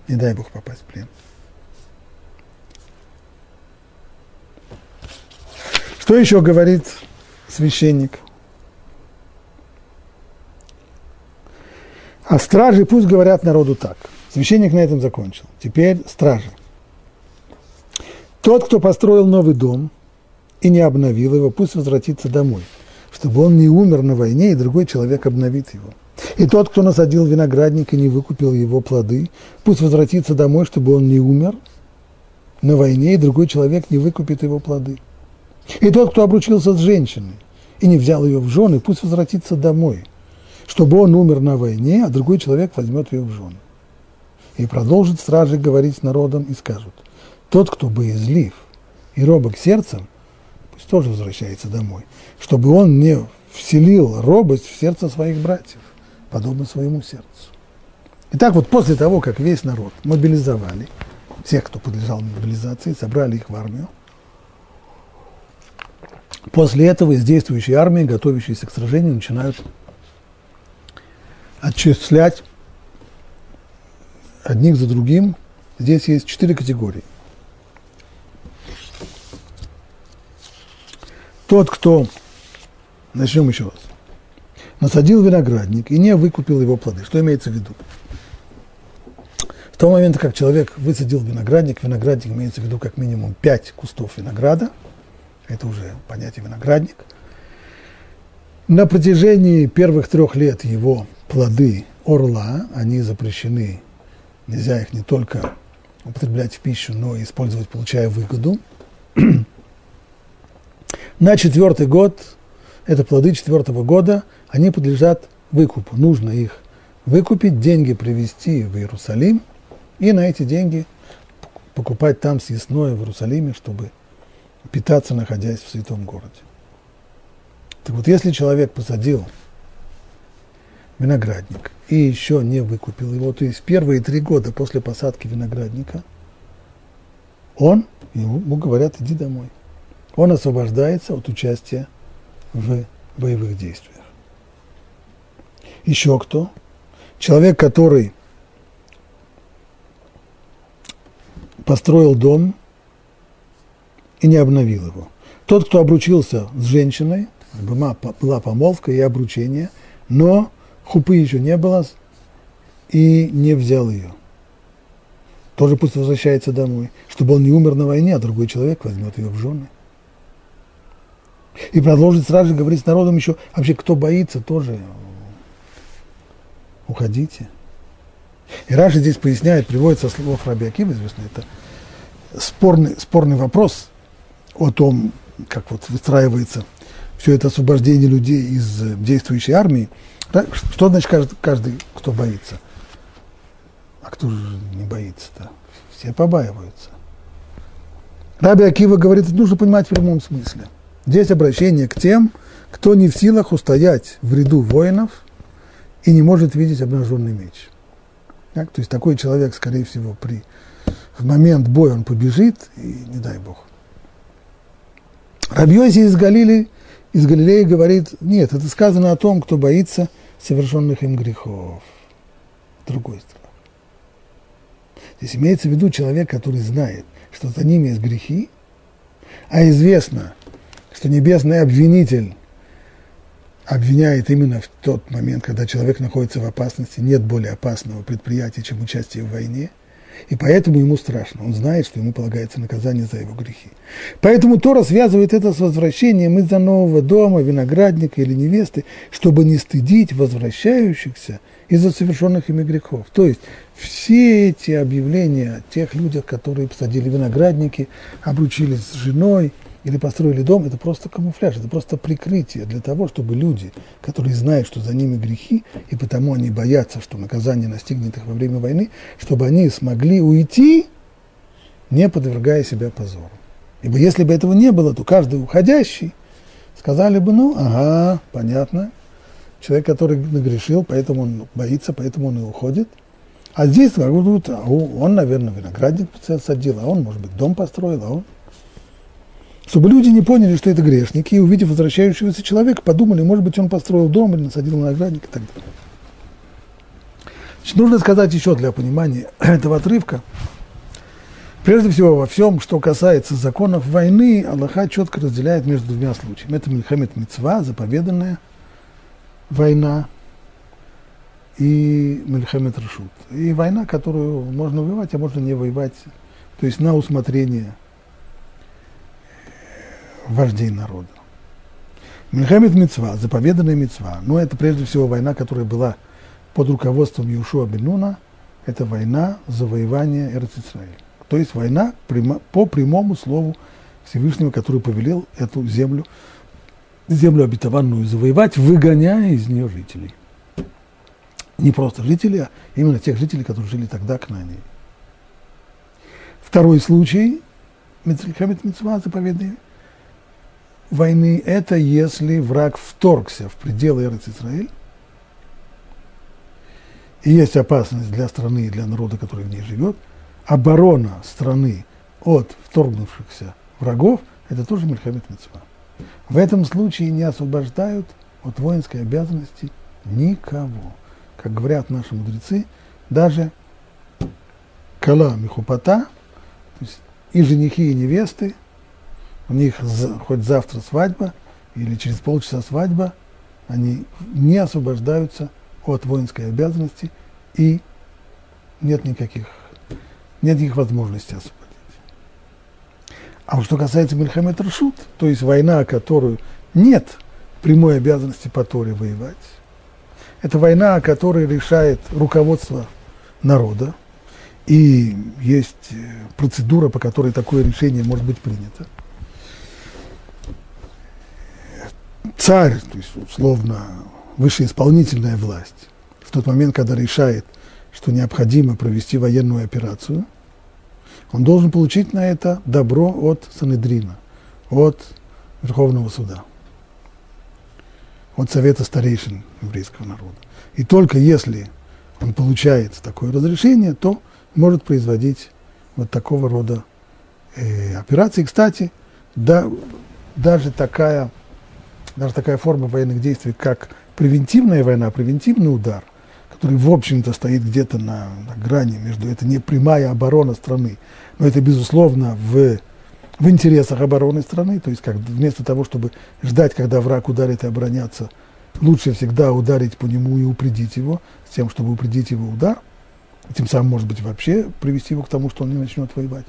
Не дай Бог попасть в плен. Что еще говорит священник? А стражи пусть говорят народу так. Священник на этом закончил. Теперь стражи. Тот, кто построил новый дом и не обновил его, пусть возвратится домой, чтобы он не умер на войне, и другой человек обновит его. И тот, кто насадил виноградник и не выкупил его плоды, пусть возвратится домой, чтобы он не умер на войне, и другой человек не выкупит его плоды. И тот, кто обручился с женщиной и не взял ее в жены, пусть возвратится домой – чтобы он умер на войне, а другой человек возьмет ее в жены. И продолжит стражи говорить с народом и скажут, тот, кто боязлив и робок сердцем, тоже возвращается домой, чтобы он не вселил робость в сердце своих братьев, подобно своему сердцу. Итак, вот после того, как весь народ мобилизовали, всех, кто подлежал мобилизации, собрали их в армию, после этого из действующей армии, готовящейся к сражению, начинают отчислять одних за другим. Здесь есть четыре категории. Тот, кто, начнем еще раз, насадил виноградник и не выкупил его плоды. Что имеется в виду? В того момента, как человек высадил виноградник, виноградник имеется в виду как минимум пять кустов винограда, это уже понятие виноградник. На протяжении первых трех лет его плоды орла, они запрещены. Нельзя их не только употреблять в пищу, но и использовать, получая выгоду. На четвертый год, это плоды четвертого года, они подлежат выкупу. Нужно их выкупить, деньги привезти в Иерусалим и на эти деньги покупать там съестное в Иерусалиме, чтобы питаться, находясь в святом городе. Так вот, если человек посадил виноградник и еще не выкупил его, то есть первые три года после посадки виноградника, он, ему говорят, иди домой. Он освобождается от участия в боевых действиях. Еще кто? Человек, который построил дом и не обновил его. Тот, кто обручился с женщиной, была помолвка и обручение, но хупы еще не было и не взял ее. Тоже пусть возвращается домой, чтобы он не умер на войне, а другой человек возьмет ее в жены. И продолжит сразу же говорить с народом еще, вообще, кто боится, тоже уходите. И Раша здесь поясняет, приводит со слов известно, это спорный, спорный вопрос о том, как вот выстраивается все это освобождение людей из действующей армии. Что значит каждый, каждый кто боится? А кто же не боится-то? Все побаиваются. Раби Акива говорит, нужно понимать в прямом смысле. Здесь обращение к тем, кто не в силах устоять в ряду воинов и не может видеть обнаженный меч. Так? То есть такой человек, скорее всего, при, в момент боя он побежит, и не дай бог. Рабьози из Галили, из Галилеи говорит, нет, это сказано о том, кто боится совершенных им грехов. Другой страх. Здесь имеется в виду человек, который знает, что за ними есть грехи, а известно, что небесный обвинитель обвиняет именно в тот момент, когда человек находится в опасности, нет более опасного предприятия, чем участие в войне, и поэтому ему страшно. Он знает, что ему полагается наказание за его грехи. Поэтому Тора связывает это с возвращением из-за нового дома, виноградника или невесты, чтобы не стыдить возвращающихся из-за совершенных ими грехов. То есть все эти объявления о тех людях, которые посадили виноградники, обручились с женой – или построили дом, это просто камуфляж, это просто прикрытие для того, чтобы люди, которые знают, что за ними грехи, и потому они боятся, что наказание настигнет их во время войны, чтобы они смогли уйти, не подвергая себя позору. Ибо если бы этого не было, то каждый уходящий сказали бы, ну, ага, понятно, человек, который нагрешил, поэтому он боится, поэтому он и уходит. А здесь а он, наверное, виноградник садил, а он, может быть, дом построил, а он чтобы люди не поняли, что это грешники, и увидев возвращающегося человека, подумали, может быть, он построил дом или насадил виноградник и так далее. Значит, нужно сказать еще для понимания этого отрывка, Прежде всего, во всем, что касается законов войны, Аллаха четко разделяет между двумя случаями. Это Мельхамед Мецва, заповеданная война, и Мельхамед Рашут. И война, которую можно воевать, а можно не воевать, то есть на усмотрение вождей народа. Мельхамед Мецва, заповеданная Мецва, но это прежде всего война, которая была под руководством Иушуа Бенуна, это война завоевания Эрцисраиля. То есть война по прямому слову Всевышнего, который повелел эту землю, землю обетованную завоевать, выгоняя из нее жителей. Не просто жителей, а именно тех жителей, которые жили тогда к Нане. Второй случай, Мецва, заповедный войны – это если враг вторгся в пределы Эрец-Исраиль, и есть опасность для страны и для народа, который в ней живет, оборона страны от вторгнувшихся врагов – это тоже Мельхамед Мецва. В этом случае не освобождают от воинской обязанности никого. Как говорят наши мудрецы, даже кала михупата, то есть и женихи, и невесты – у них хоть завтра свадьба или через полчаса свадьба, они не освобождаются от воинской обязанности и нет никаких, нет никаких возможностей освободить. А что касается Мельхамед Рашут, то есть война, которую нет прямой обязанности по Торе воевать, это война, о решает руководство народа, и есть процедура, по которой такое решение может быть принято – царь, то есть условно высшая исполнительная власть, в тот момент, когда решает, что необходимо провести военную операцию, он должен получить на это добро от Санедрина, от Верховного суда, от Совета старейшин еврейского народа. И только если он получает такое разрешение, то может производить вот такого рода э, операции. Кстати, да, даже такая даже такая форма военных действий, как превентивная война, превентивный удар, который, в общем-то, стоит где-то на, на грани между, это не прямая оборона страны, но это, безусловно, в, в интересах обороны страны, то есть как, вместо того, чтобы ждать, когда враг ударит и обороняться, лучше всегда ударить по нему и упредить его, с тем, чтобы упредить его удар, тем самым, может быть, вообще привести его к тому, что он не начнет воевать.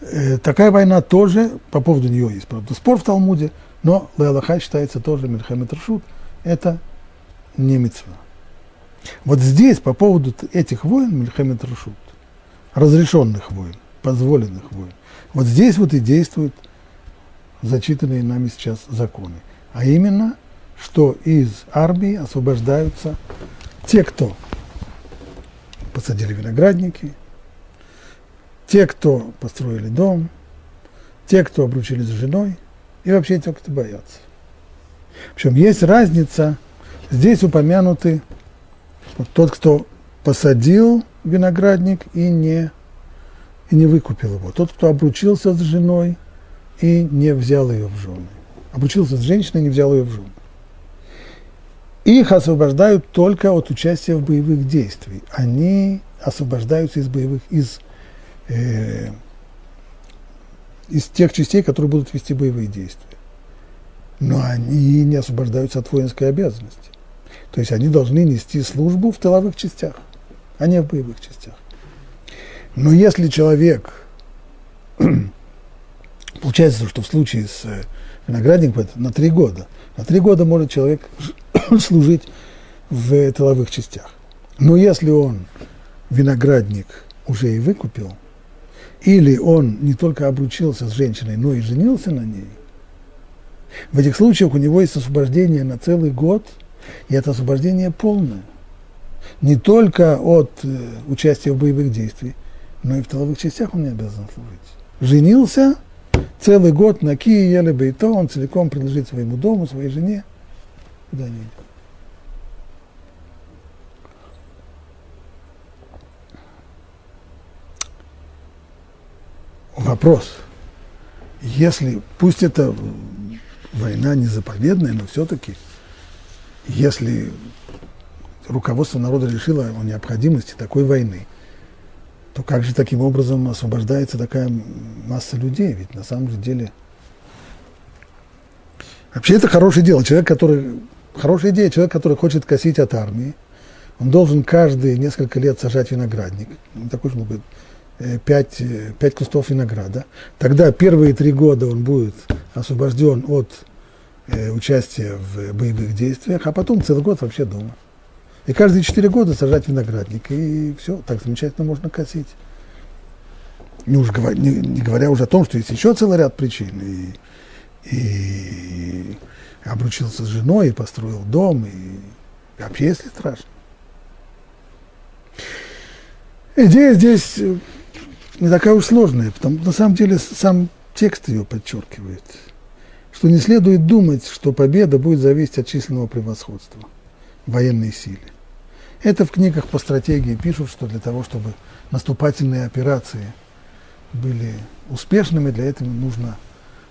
Э, такая война тоже, по поводу нее есть, правда, спор в Талмуде, но Леалаха считается тоже Мельхамед Рашут, это не мецва. Вот здесь, по поводу этих войн, Мельхамед Рашут, разрешенных войн, позволенных войн, вот здесь вот и действуют зачитанные нами сейчас законы. А именно, что из армии освобождаются те, кто посадили виноградники, те, кто построили дом, те, кто обручились с женой, и вообще те, кто боятся. Причем есть разница, здесь упомянуты вот тот, кто посадил виноградник и не, и не выкупил его, тот, кто обручился с женой и не взял ее в жены. Обручился с женщиной и не взял ее в жены. Их освобождают только от участия в боевых действиях. Они освобождаются из боевых, из э, из тех частей, которые будут вести боевые действия. Но они не освобождаются от воинской обязанности. То есть они должны нести службу в тыловых частях, а не в боевых частях. Но если человек, получается, что в случае с э, виноградником на три года, на три года может человек служить в тыловых частях. Но если он виноградник уже и выкупил – или он не только обручился с женщиной, но и женился на ней, в этих случаях у него есть освобождение на целый год, и это освобождение полное. Не только от э, участия в боевых действиях, но и в тыловых частях он не обязан служить. Женился, целый год на Кии, Еле Бейто, он целиком принадлежит своему дому, своей жене, куда вопрос. Если, пусть это война не заповедная, но все-таки, если руководство народа решило о необходимости такой войны, то как же таким образом освобождается такая масса людей? Ведь на самом деле... Вообще это хорошее дело. Человек, который... Хорошая идея. Человек, который хочет косить от армии, он должен каждые несколько лет сажать виноградник. Такой же, пять, э, пять кустов винограда, тогда первые три года он будет освобожден от э, участия в боевых действиях, а потом целый год вообще дома. И каждые четыре года сажать виноградник, и все, так замечательно можно косить. Не, уж не, не говоря уже о том, что есть еще целый ряд причин. И, и обручился с женой, и построил дом, и, вообще, если страшно. Идея здесь не такая уж сложная, потому на самом деле сам текст ее подчеркивает, что не следует думать, что победа будет зависеть от численного превосходства военной силы. Это в книгах по стратегии пишут, что для того, чтобы наступательные операции были успешными, для этого нужно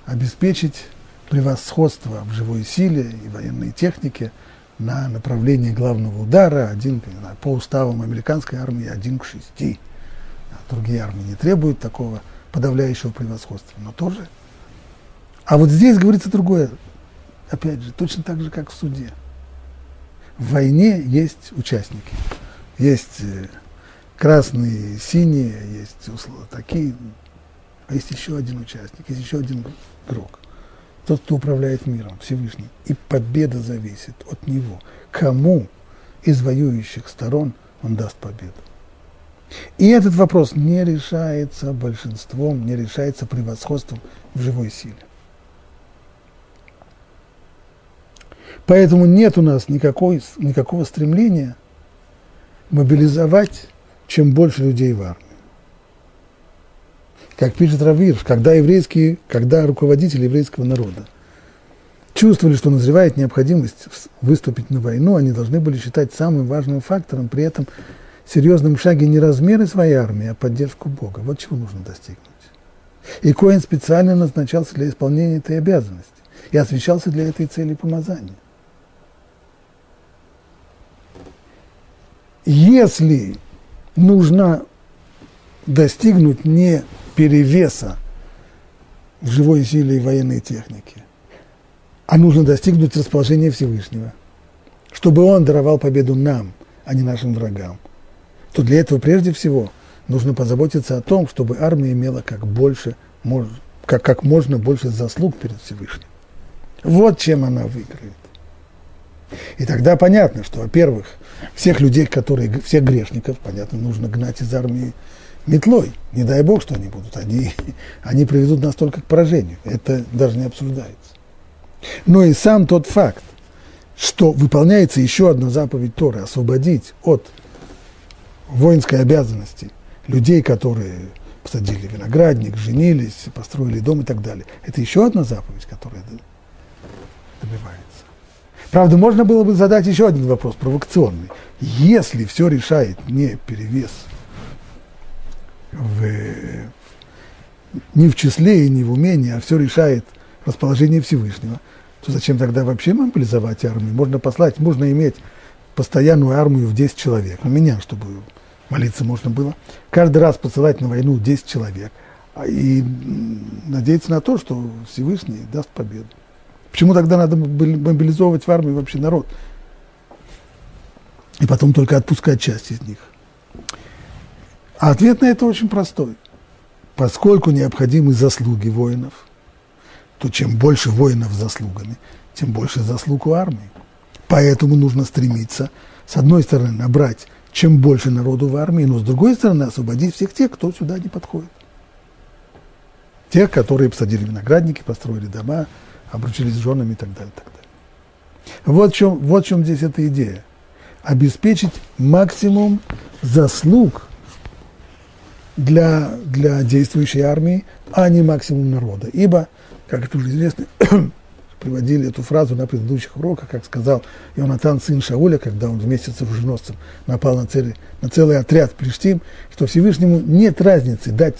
обеспечить превосходство в живой силе и военной технике на направлении главного удара, один, по уставам американской армии, один к шести – другие армии не требуют такого подавляющего превосходства, но тоже. А вот здесь говорится другое, опять же, точно так же, как в суде. В войне есть участники, есть э, красные, синие, есть такие, а есть еще один участник, есть еще один игрок. Тот, кто управляет миром, Всевышний. И победа зависит от него. Кому из воюющих сторон он даст победу. И этот вопрос не решается большинством, не решается превосходством в живой силе. Поэтому нет у нас никакой, никакого стремления мобилизовать чем больше людей в армию. Как пишет Равир, когда еврейские, когда руководители еврейского народа чувствовали, что назревает необходимость выступить на войну, они должны были считать самым важным фактором при этом серьезном шаге не размеры своей армии, а поддержку Бога. Вот чего нужно достигнуть. И Коин специально назначался для исполнения этой обязанности и освещался для этой цели помазания. если нужно достигнуть не перевеса в живой силе и военной технике, а нужно достигнуть расположения Всевышнего, чтобы Он даровал победу нам, а не нашим врагам, то для этого прежде всего нужно позаботиться о том, чтобы армия имела как, больше, как, как можно больше заслуг перед Всевышним. Вот чем она выиграет. И тогда понятно, что, во-первых, всех людей, которые, всех грешников, понятно, нужно гнать из армии метлой. Не дай бог, что они будут. Они, они приведут нас только к поражению. Это даже не обсуждается. Но и сам тот факт, что выполняется еще одна заповедь Торы – освободить от воинской обязанности людей, которые посадили виноградник, женились, построили дом и так далее. Это еще одна заповедь, которая добивается. Правда, можно было бы задать еще один вопрос, провокационный. Если все решает не перевес в, не в числе и не в умении, а все решает расположение Всевышнего, то зачем тогда вообще мобилизовать армию? Можно послать, можно иметь постоянную армию в 10 человек. У меня, чтобы молиться можно было. Каждый раз посылать на войну 10 человек. А и надеяться на то, что Всевышний даст победу. Почему тогда надо мобилизовывать в армию вообще народ? И потом только отпускать часть из них. А ответ на это очень простой. Поскольку необходимы заслуги воинов, то чем больше воинов заслугами, тем больше заслуг у армии. Поэтому нужно стремиться, с одной стороны, набрать чем больше народу в армии, но с другой стороны, освободить всех тех, кто сюда не подходит. Тех, которые посадили виноградники, построили дома, обручились с женами и так далее. Так далее. Вот, в чем, вот в чем здесь эта идея. Обеспечить максимум заслуг для, для действующей армии, а не максимум народа. Ибо, как это уже известно, приводили эту фразу на предыдущих уроках, как сказал Ионатан, сын Шауля, когда он вместе с оруженосцем напал на, цели, на целый отряд Приштим, что Всевышнему нет разницы дать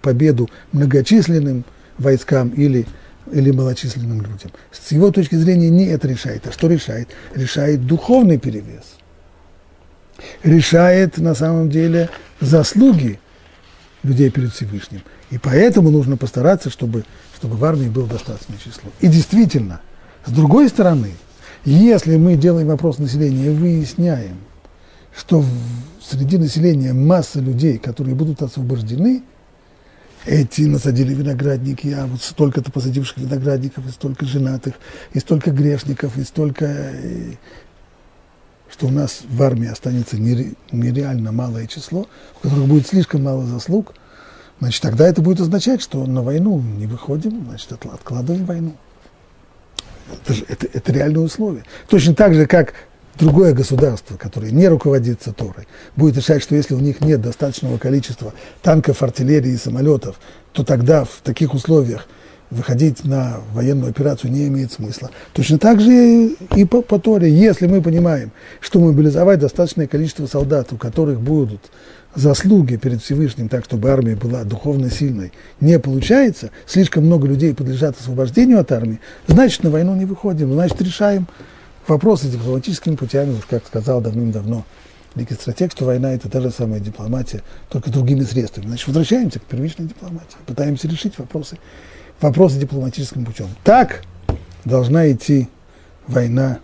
победу многочисленным войскам или или малочисленным людям. С его точки зрения не это решает. А что решает? Решает духовный перевес. Решает на самом деле заслуги людей перед Всевышним. И поэтому нужно постараться, чтобы, чтобы в армии было достаточное число. И действительно, с другой стороны, если мы делаем вопрос населения и выясняем, что среди населения масса людей, которые будут освобождены – эти насадили виноградники, а вот столько-то посадивших виноградников, и столько женатых, и столько грешников, и столько... Что у нас в армии останется нереально малое число, у которых будет слишком мало заслуг, значит, тогда это будет означать, что на войну не выходим, значит, откладываем войну. Это, это, это реальные условия. Точно так же, как другое государство, которое не руководится Торой, будет решать, что если у них нет достаточного количества танков, артиллерии и самолетов, то тогда в таких условиях выходить на военную операцию не имеет смысла. Точно так же и по, по Торе. Если мы понимаем, что мобилизовать достаточное количество солдат, у которых будут заслуги перед Всевышним, так, чтобы армия была духовно сильной, не получается, слишком много людей подлежат освобождению от армии, значит, на войну не выходим, значит, решаем вопросы дипломатическими путями, как сказал давным-давно великий стратег, что война – это та же самая дипломатия, только другими средствами. Значит, возвращаемся к первичной дипломатии, пытаемся решить вопросы, вопросы дипломатическим путем. Так должна идти война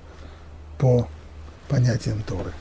по понятиям Торы.